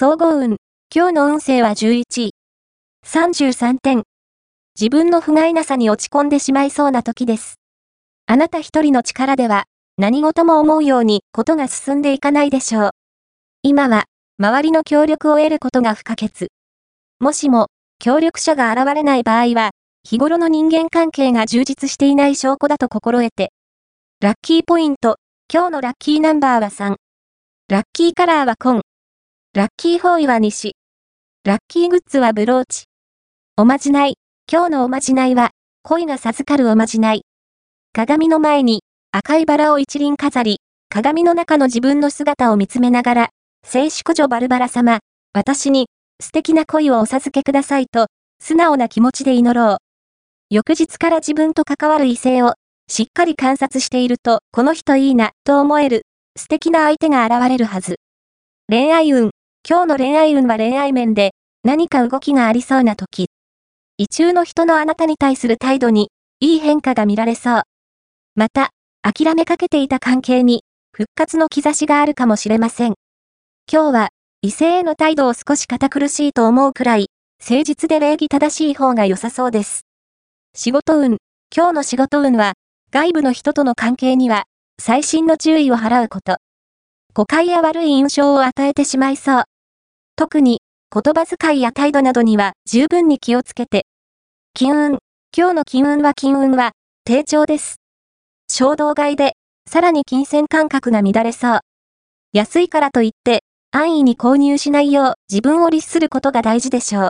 総合運。今日の運勢は11位。33点。自分の不甲斐なさに落ち込んでしまいそうな時です。あなた一人の力では、何事も思うようにことが進んでいかないでしょう。今は、周りの協力を得ることが不可欠。もしも、協力者が現れない場合は、日頃の人間関係が充実していない証拠だと心得て。ラッキーポイント。今日のラッキーナンバーは3。ラッキーカラーは紺。ラッキーフォーイは西。ラッキーグッズはブローチ。おまじない。今日のおまじないは、恋が授かるおまじない。鏡の前に、赤いバラを一輪飾り、鏡の中の自分の姿を見つめながら、聖淑女バルバラ様、私に、素敵な恋をお授けくださいと、素直な気持ちで祈ろう。翌日から自分と関わる異性を、しっかり観察していると、この人いいな、と思える、素敵な相手が現れるはず。恋愛運。今日の恋愛運は恋愛面で、何か動きがありそうな時。異中の人のあなたに対する態度に、いい変化が見られそう。また、諦めかけていた関係に、復活の兆しがあるかもしれません。今日は、異性への態度を少し堅苦しいと思うくらい、誠実で礼儀正しい方が良さそうです。仕事運。今日の仕事運は、外部の人との関係には、細心の注意を払うこと。誤解や悪い印象を与えてしまいそう。特に、言葉遣いや態度などには十分に気をつけて。金運。今日の金運は金運は、低調です。衝動買いで、さらに金銭感覚が乱れそう。安いからといって、安易に購入しないよう自分を律することが大事でしょう。